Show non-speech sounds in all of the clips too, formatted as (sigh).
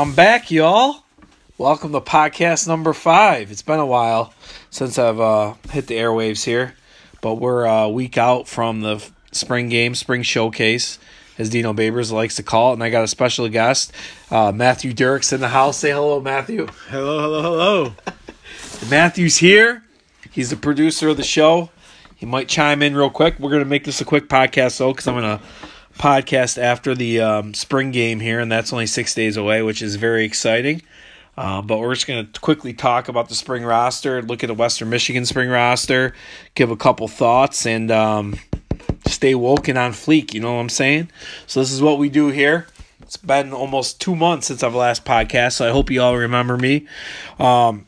I'm back, y'all. Welcome to podcast number five. It's been a while since I've uh, hit the airwaves here, but we're a week out from the spring game, spring showcase, as Dino Babers likes to call it. And I got a special guest, uh, Matthew Dirks, in the house. Say hello, Matthew. Hello, hello, hello. (laughs) Matthew's here. He's the producer of the show. He might chime in real quick. We're going to make this a quick podcast, though, because I'm going to podcast after the um, spring game here, and that's only six days away, which is very exciting. Uh, but we're just going to quickly talk about the spring roster, look at the Western Michigan spring roster, give a couple thoughts, and um, stay woke and on fleek. You know what I'm saying? So, this is what we do here. It's been almost two months since I've last podcast, so I hope you all remember me. Um,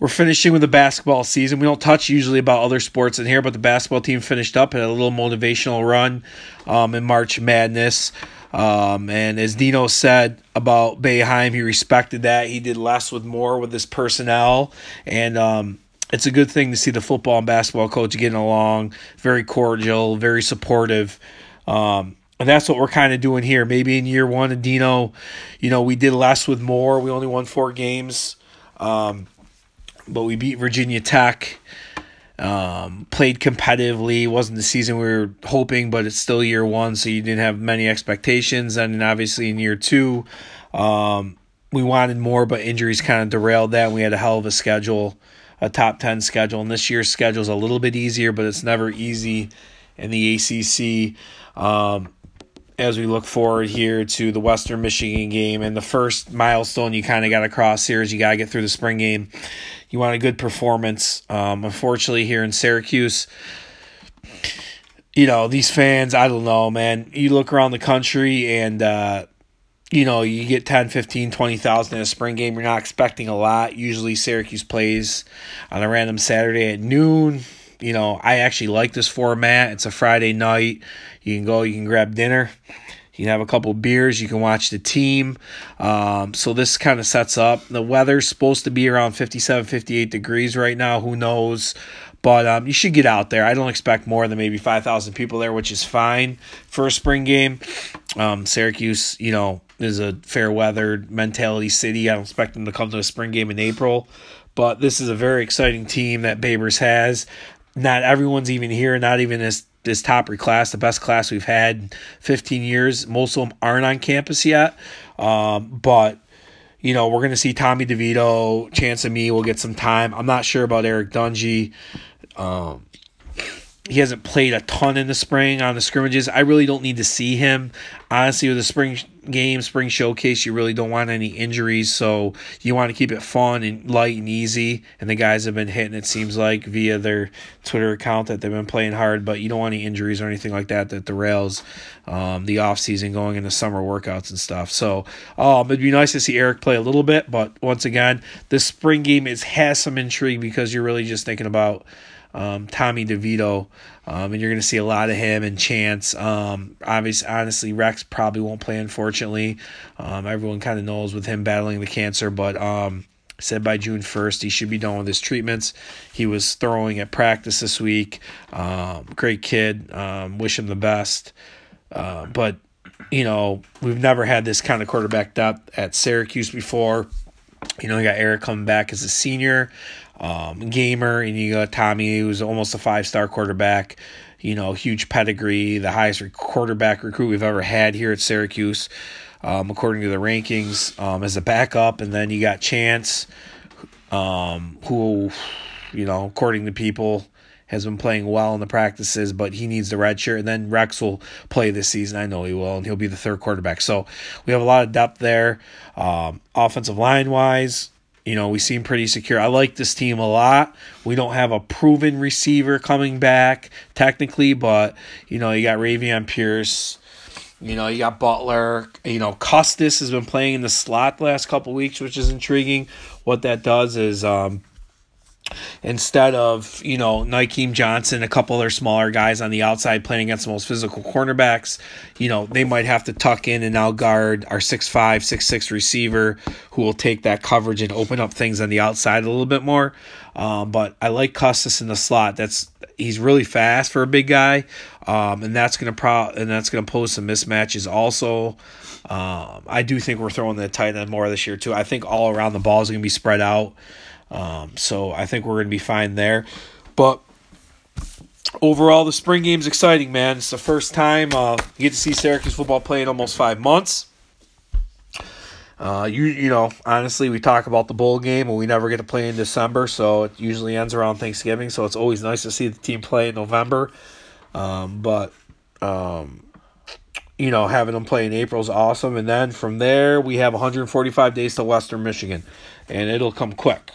we're finishing with the basketball season. We don't touch usually about other sports in here, but the basketball team finished up had a little motivational run um, in March Madness. Um, and as Dino said about Boeheim, he respected that. He did less with more with his personnel. And um, it's a good thing to see the football and basketball coach getting along. Very cordial, very supportive. Um, and that's what we're kind of doing here. Maybe in year one Dino, you know, we did less with more. We only won four games. Um, but we beat Virginia Tech. Um, played competitively. wasn't the season we were hoping, but it's still year one, so you didn't have many expectations. And obviously in year two, um, we wanted more, but injuries kind of derailed that. We had a hell of a schedule, a top ten schedule, and this year's schedule is a little bit easier, but it's never easy in the ACC. Um, as we look forward here to the Western Michigan game. And the first milestone you kind of got to cross here is you got to get through the spring game. You want a good performance. Um, unfortunately, here in Syracuse, you know, these fans, I don't know, man. You look around the country and, uh, you know, you get 10, 15, 20,000 in a spring game. You're not expecting a lot. Usually, Syracuse plays on a random Saturday at noon. You know, I actually like this format. It's a Friday night. You can go, you can grab dinner. You can have a couple beers. You can watch the team. Um, so this kind of sets up. The weather's supposed to be around 57, 58 degrees right now. Who knows? But um, you should get out there. I don't expect more than maybe 5,000 people there, which is fine for a spring game. Um, Syracuse, you know, is a fair weathered mentality city. I don't expect them to come to a spring game in April. But this is a very exciting team that Babers has. Not everyone's even here, not even this this top class, the best class we've had 15 years. Most of them aren't on campus yet. Um, but you know, we're to see Tommy DeVito, Chance of Me will get some time. I'm not sure about Eric Dungey. Um, he hasn't played a ton in the spring on the scrimmages. I really don't need to see him. Honestly, with the spring game, spring showcase, you really don't want any injuries. So you want to keep it fun and light and easy. And the guys have been hitting, it seems like, via their Twitter account that they've been playing hard. But you don't want any injuries or anything like that that derails um, the offseason going into summer workouts and stuff. So um, it'd be nice to see Eric play a little bit. But once again, the spring game is has some intrigue because you're really just thinking about – um, Tommy DeVito, um, and you're going to see a lot of him and Chance. Um, obviously, honestly, Rex probably won't play, unfortunately. Um, everyone kind of knows with him battling the cancer, but um, said by June 1st he should be done with his treatments. He was throwing at practice this week. Um, great kid. Wish him the best. Uh, but, you know, we've never had this kind of quarterback depth at Syracuse before. You know, you got Eric coming back as a senior um, gamer, and you got Tommy, who's almost a five star quarterback. You know, huge pedigree, the highest quarterback recruit we've ever had here at Syracuse, um, according to the rankings, um, as a backup. And then you got Chance, um, who, you know, according to people, has been playing well in the practices, but he needs the red shirt. And then Rex will play this season. I know he will, and he'll be the third quarterback. So we have a lot of depth there. Um, offensive line wise, you know, we seem pretty secure. I like this team a lot. We don't have a proven receiver coming back technically, but you know, you got Ravian Pierce. You know, you got Butler. You know, Custis has been playing in the slot the last couple weeks, which is intriguing. What that does is um, instead of you know Nykeim Johnson, a couple other smaller guys on the outside playing against the most physical cornerbacks, you know they might have to tuck in and now guard our six five six six receiver who will take that coverage and open up things on the outside a little bit more. Um, but I like Custis in the slot. That's he's really fast for a big guy, um, and that's gonna pro and that's gonna pose some mismatches also. Um, I do think we're throwing the tight end more this year too. I think all around the ball is gonna be spread out. Um, so I think we're going to be fine there. But overall, the spring game's exciting, man. It's the first time uh, you get to see Syracuse football play in almost five months. Uh, you you know, honestly, we talk about the bowl game, and we never get to play in December, so it usually ends around Thanksgiving. So it's always nice to see the team play in November. Um, but um, you know, having them play in April is awesome. And then from there, we have 145 days to Western Michigan, and it'll come quick.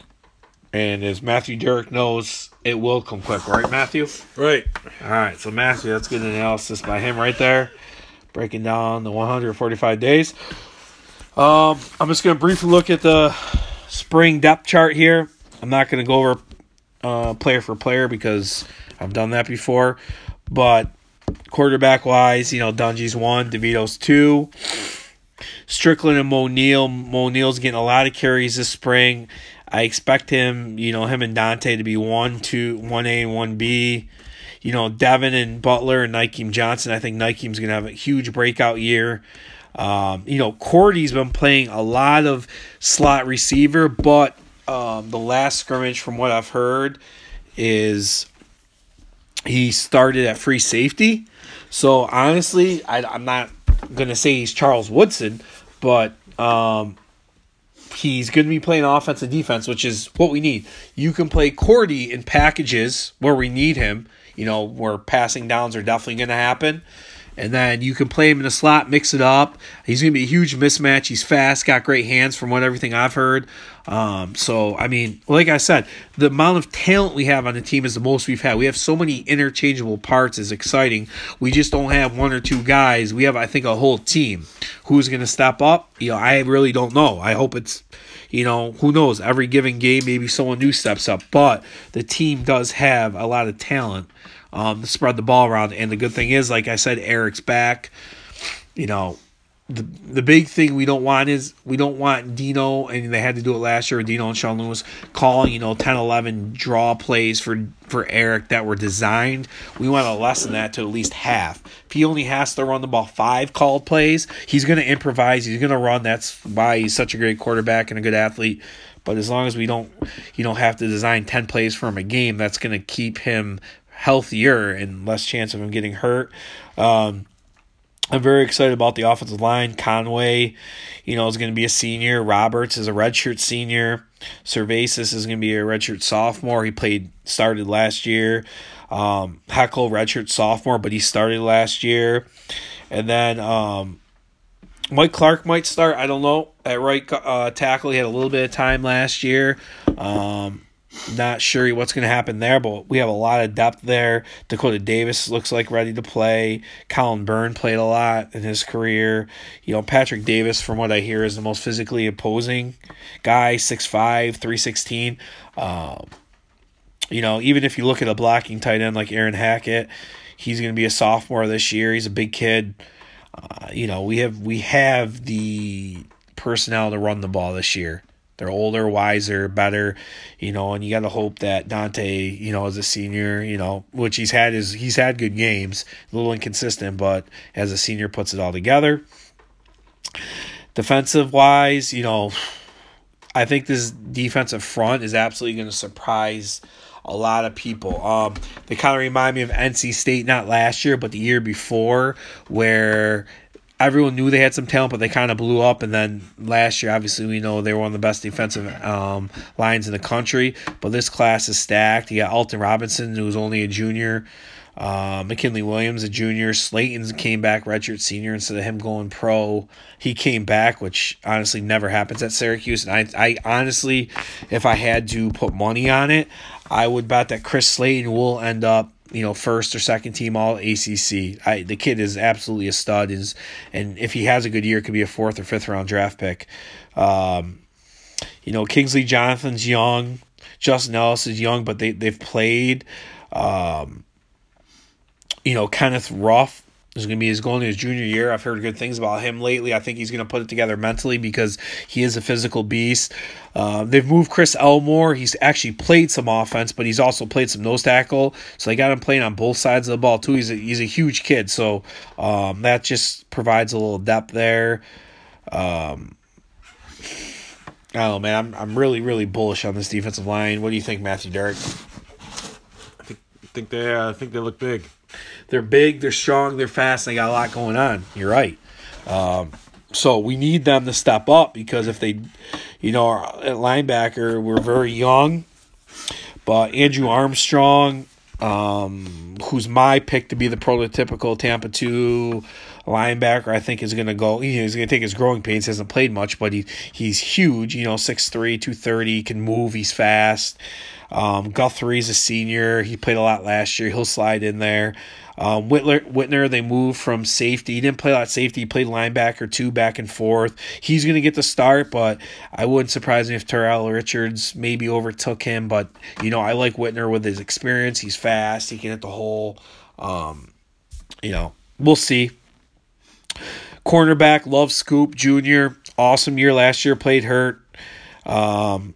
And as Matthew Derrick knows, it will come quick, right, Matthew? Right. All right, so Matthew, that's good analysis by him right there, breaking down the 145 days. Um, I'm just going to briefly look at the spring depth chart here. I'm not going to go over uh, player for player because I've done that before. But quarterback wise, you know, Dungey's one, DeVito's two. Strickland and Moe Neal. Getting a lot of carries this spring. I expect him, you know, him and Dontae to be one, two, one A one B. You know, Devin and Butler and Nykeim Johnson. I think Nykeim's gonna have a huge breakout year. Um, you know, Cordy's been playing a lot of slot receiver, but um, the last scrimmage, from what I've heard, is he started at free safety. So honestly, I, I'm not gonna say he's Charles Woodson, but um, he's going to be playing offense and defense, which is what we need. You can play Cordy in packages where we need him, you know, where passing downs are definitely going to happen. And then you can play him in the slot, mix it up. He's going to be a huge mismatch. He's fast, got great hands from what everything I've heard. Um, so, I mean, like I said, the amount of talent we have on the team is the most we've had. We have so many interchangeable parts. is exciting. We just don't have one or two guys. We have, I think, a whole team. Who's going to step up? You know, I really don't know. I hope it's, you know, who knows? Every given game, maybe someone new steps up. But the team does have a lot of talent um, spread the ball around. And the good thing is, like I said, Eric's back. You know, the the big thing we don't want is we don't want Dino and they had to do it last year. Dino and Sean Lewis calling you know 10, 11 draw plays for for Eric that were designed. We want to lessen that to at least half. If he only has to run the ball five called plays, he's going to improvise. He's going to run. That's why he's such a great quarterback and a good athlete. But as long as we don't you know have to design ten plays for him a game, that's going to keep him healthier and less chance of him getting hurt. Um, I'm very excited about the offensive line. Conway, you know, is going to be a senior. Roberts is a redshirt senior. Servasis is going to be a redshirt sophomore. He played, started last year. Um, Heckel, redshirt sophomore, but he started last year. And then um, Mike Clark might start. I don't know. At right uh, tackle, he had a little bit of time last year. Um, not sure what's going to happen there, but we have a lot of depth there. Dakota Davis looks like ready to play. Colin Byrne played a lot in his career. You know, Patrick Davis, from what I hear, is the most physically opposing guy, 6'5, 316. Um, you know, even if you look at a blocking tight end like Aaron Hackett, he's going to be a sophomore this year. He's a big kid. Uh, you know, we have we have the personnel to run the ball this year. They're older, wiser, better, you know, and you got to hope that Dontae, you know, as a senior, you know, which he's had is he's had good games, a little inconsistent, but as a senior puts it all together. Defensive wise, you know, I think this defensive front is absolutely going to surprise a lot of people. Um, they kind of remind me of NC State, not last year, but the year before, where everyone knew they had some talent, but they kind of blew up. And then last year, obviously, we know they were one of the best defensive um, lines in the country. But this class is stacked. You got Alton Robinson, who's only a junior. Uh, McKinley Williams, a junior. Slayton came back redshirt senior instead of him going pro. He came back, which honestly never happens at Syracuse. And I, I honestly, if I had to put money on it, I would bet that Chris Slayton will end up you know, first or second team all ACC. I the kid is absolutely a stud. Is and if he has a good year, could be a fourth or fifth round draft pick. Um, you know, Kingsley Jonathan's young. Justin Ellis is young, but they they've played. Um, you know, Kenneth Ruff is going to be his goal in his junior year. I've heard good things about him lately. I think he's going to put it together mentally because he is a physical beast. Uh, they've moved Chris Elmore. He's actually played some offense, but he's also played some nose tackle. So they got him playing on both sides of the ball too. He's a, he's a huge kid, so um, that just provides a little depth there. Um, I don't know, man. I'm I'm really really bullish on this defensive line. What do you think, Matthew Derrick? I think, think they uh, I think they look big. They're big, they're strong, they're fast, they got a lot going on. You're right. Um, so we need them to step up because if they, you know, at linebacker, we're very young, but Andrew Armstrong, um, who's my pick to be the prototypical Tampa 2 linebacker, I think is going to go. He's going to take his growing pains. He hasn't played much, but he he's huge. You know, 6'3", 230, can move. He's fast. Um, Guthrie's a senior. He played a lot last year. He'll slide in there. Um, Whitler, Whitner, they moved from safety. He didn't play a lot safety. He played linebacker two back and forth. He's going to get the start, but I wouldn't surprise me if Terrell Richards maybe overtook him. But, you know, I like Whitner with his experience. He's fast. He can hit the hole. Um, you know, we'll see. Cornerback, Love Scoop Jr., awesome year last year, played hurt. Um,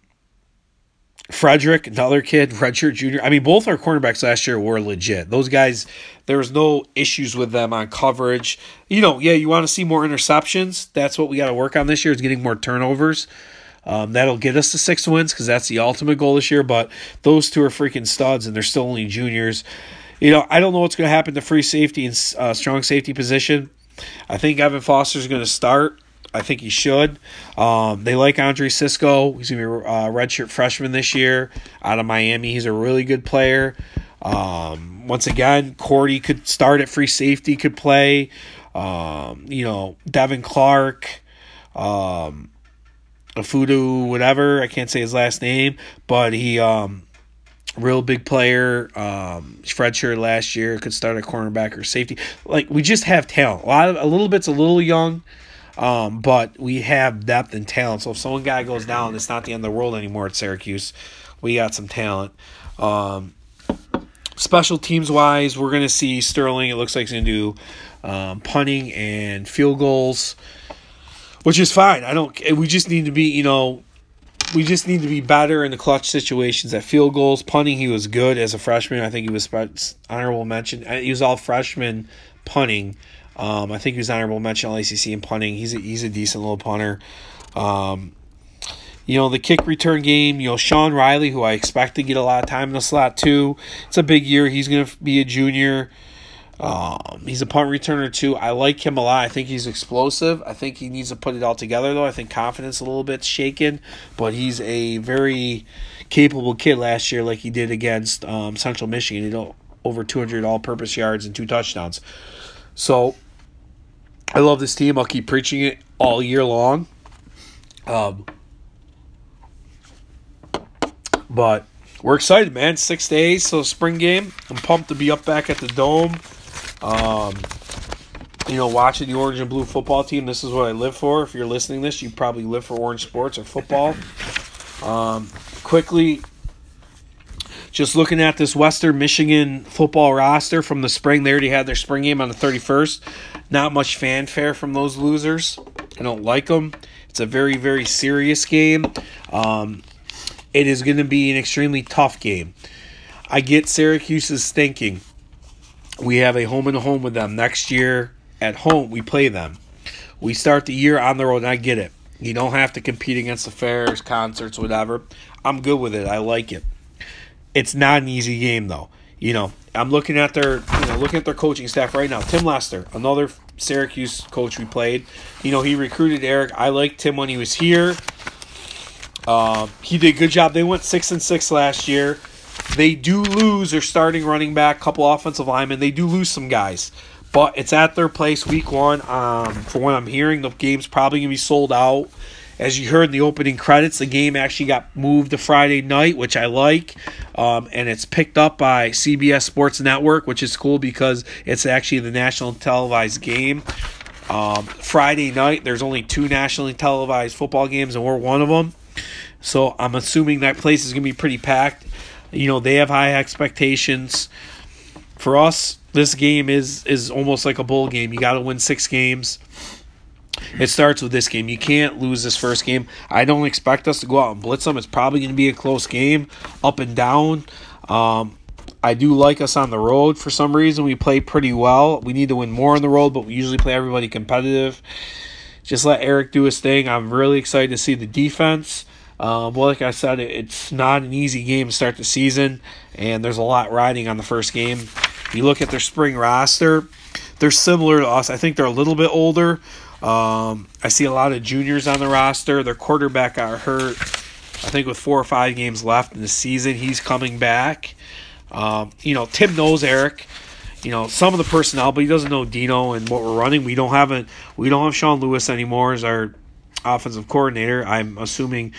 Frederick, another kid, redshirt junior. I mean, both our cornerbacks last year were legit. Those guys, there was no issues with them on coverage. You know, yeah, you want to see more interceptions. That's what we got to work on this year is getting more turnovers. Um, that'll get us to six wins because that's the ultimate goal this year. But those two are freaking studs, and they're still only juniors. You know, I don't know what's going to happen to free safety and uh, strong safety position. I think Evan Foster is going to start. I think he should. Um, they like Andre Cisco. He's to be a uh, redshirt freshman this year out of Miami. He's a really good player. Um, once again, Cordy could start at free safety, could play. Um, you know, Devin Clark, um, Ifeatu, whatever. I can't say his last name, but he, um, real big player. Um, redshirt last year, could start a cornerback or safety. Like we just have talent. A lot of a little bit's a little young. Um, but we have depth and talent. So if someone guy goes down, it's not the end of the world anymore at Syracuse. We got some talent. Um, special teams wise, we're going to see Sterling. It looks like he's going to do um, punting and field goals, which is fine. I don't. We just need to be, you know, we just need to be better in the clutch situations at field goals. Punting, he was good as a freshman. I think he was honorable mention. Uh, he was all freshman punting. Um, I think he was honorable mention all ACC in punting. He's a, he's a decent little punter. Um, you know, the kick return game, you know, Sean Riley, who I expect to get a lot of time in the slot too. It's a big year. He's going to be a junior. Um, he's a punt returner too. I like him a lot. I think he's explosive. I think he needs to put it all together though. I think confidence a little bit shaken, but he's a very capable kid last year, like he did against um, Central Michigan. He did over 200 all-purpose yards and two touchdowns. So I love this team. I'll keep preaching it all year long. Um, but we're excited, man. Six days, so spring game. I'm pumped to be up back at the dome. Um, you know, watching the orange and blue football team. This is what I live for. If you're listening this, you probably live for orange sports or football. Um, quickly, just looking at this Western Michigan football roster from the spring, they already had their spring game on the 31st. Not much fanfare from those losers. I don't like them. It's a very, very serious game. Um, it is going to be an extremely tough game. I get Syracuse's thinking. We have a home and home with them next year. At home, we play them. We start the year on the road, and I get it. You don't have to compete against the fairs, concerts, whatever. I'm good with it. I like it. It's not an easy game though. You know, I'm looking at their you know looking at their coaching staff right now. Tim Lester, another Syracuse coach we played. You know, he recruited Eric. I liked Tim when he was here. Uh, he did a good job. They went six and six last year. They do lose their starting running back, couple offensive linemen. They do lose some guys, but it's at their place week one. Um, for what I'm hearing, the game's probably gonna be sold out. As you heard in the opening credits, the game actually got moved to Friday night, which I like. Um, and it's picked up by CBS Sports Network, which is cool because it's actually the national televised game. Um, Friday night, there's only two nationally televised football games, and we're one of them. So I'm assuming that place is going to be pretty packed. You know, they have high expectations. For us, this game is is almost like a bowl game. You got to win 6 games. It starts with this game. You can't lose this first game. I don't expect us to go out and blitz them. It's probably going to be a close game, up and down. Um, I do like us on the road for some reason. We play pretty well. We need to win more on the road, but we usually play everybody competitive. Just let Eric do his thing. I'm really excited to see the defense. Um, well, like I said, it's not an easy game to start the season, and there's a lot riding on the first game. You look at their spring roster, they're similar to us. I think they're a little bit older. Um, I see a lot of juniors on the roster. Their quarterback got hurt. I think with four or five games left in the season, he's coming back. Um, you know, Tim knows Eric. You know some of the personnel, but he doesn't know Dino and what we're running. We don't have a, we don't have Sean Lewis anymore as our offensive coordinator. I'm assuming,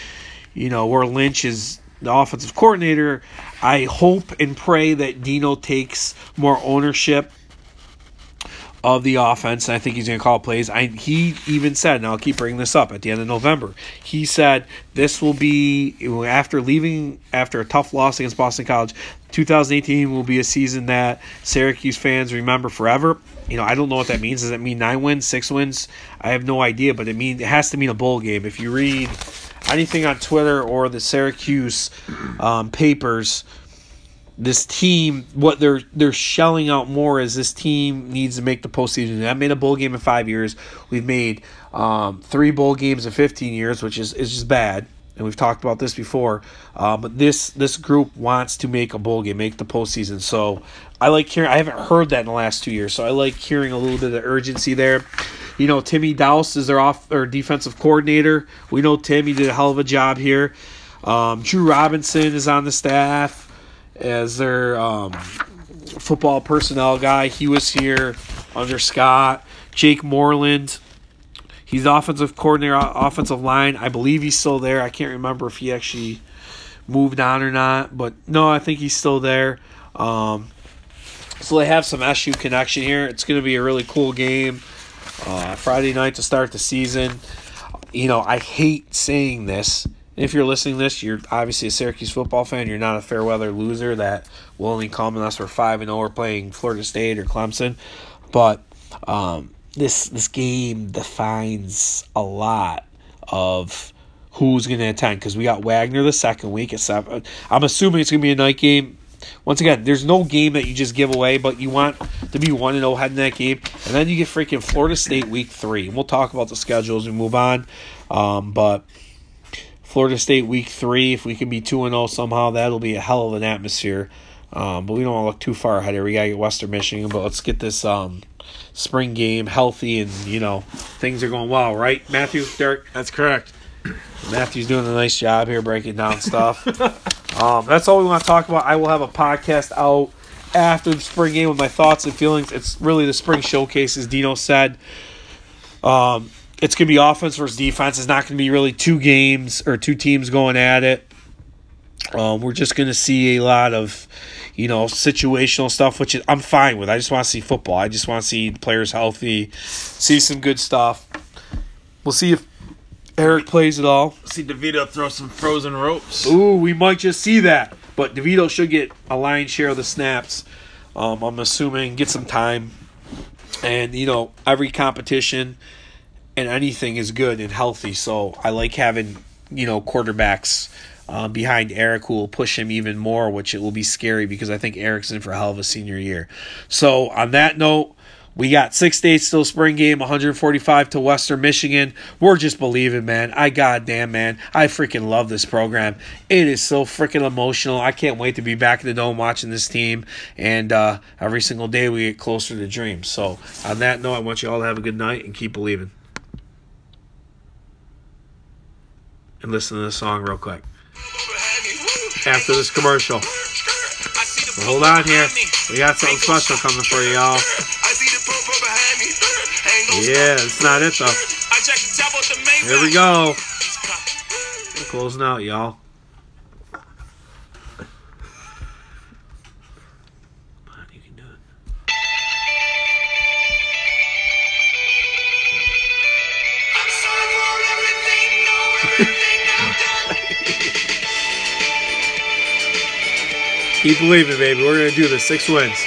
you know, where Lynch is the offensive coordinator. I hope and pray that Dino takes more ownership of the offense. And I think he's going to call plays. I, he even said, and I'll keep bringing this up at the end of November. He said this will be after leaving after a tough loss against Boston College. 2018 will be a season that Syracuse fans remember forever. You know, I don't know what that means. Does that mean nine wins, six wins? I have no idea, but it mean it has to mean a bowl game. If you read anything on Twitter or the Syracuse um, papers this team what they're they're shelling out more is this team needs to make the postseason. I made a bowl game in five years. We've made um, three bowl games in fifteen years, which is is just bad. And we've talked about this before. Uh, but this this group wants to make a bowl game, make the postseason. So I like hearing. I haven't heard that in the last two years, so I like hearing a little bit of urgency there. You know, Timmy Daoust is their off or defensive coordinator. We know Tim. He did a hell of a job here. Um, Drew Robinson is on the staff as their um, football personnel guy. He was here under Scott. Jake Moreland, he's offensive coordinator, offensive line. I believe he's still there. I can't remember if he actually moved on or not, but no, I think he's still there. Um, so they have some SU connection here. It's going to be a really cool game. Uh, Friday night to start the season. You know, I hate saying this if you're listening to this, you're obviously a Syracuse football fan. You're not a fair weather loser that will only come unless we're five and zero oh or playing Florida State or Clemson. But um, this this game defines a lot of who's going to attend because we got Wagner the second week at seven. I'm assuming it's going to be a night game. Once again, there's no game that you just give away, but you want to be one and zero oh heading that game, and then you get freaking Florida State week three. And we'll talk about the schedule as we move on, um, but Florida State week three. If we can be 2 0 somehow, that'll be a hell of an atmosphere. Um, but we don't want to look too far ahead here. We got to get Western Michigan, but let's get this um, spring game healthy and, you know, things are going well, right, Matthew, Derek? That's correct. Matthew's doing a nice job here breaking down stuff. (laughs) um, that's all we want to talk about. I will have a podcast out after the spring game with my thoughts and feelings. It's really the spring showcase, as Dino said. Um, it's going to be offense versus defense. It's not going to be really two games or two teams going at it. Um, we're just going to see a lot of, you know, situational stuff, which I'm fine with. I just want to see football. I just want to see players healthy, see some good stuff. We'll see if Eric plays it all. See DeVito throw some frozen ropes. Ooh, we might just see that. But DeVito should get a lion's share of the snaps. Um, I'm assuming get some time, and you know every competition and anything is good and healthy. So I like having you know quarterbacks uh, behind Eric who will push him even more, which it will be scary because I think Eric's in for a hell of a senior year. So on that note. We got six days still spring game, 145 to Western Michigan. We're just believing, man. I goddamn, man. I freaking love this program. It is so freaking emotional. I can't wait to be back in the dome watching this team. And uh, every single day we get closer to dreams. So, on that note, I want you all to have a good night and keep believing. And listen to this song real quick. After this commercial. Hold on here. We got something special coming for you, y'all. Yeah, it's not it though. Here we go. We're closing out, y'all. Keep believing, baby. We're gonna do this. Six wins.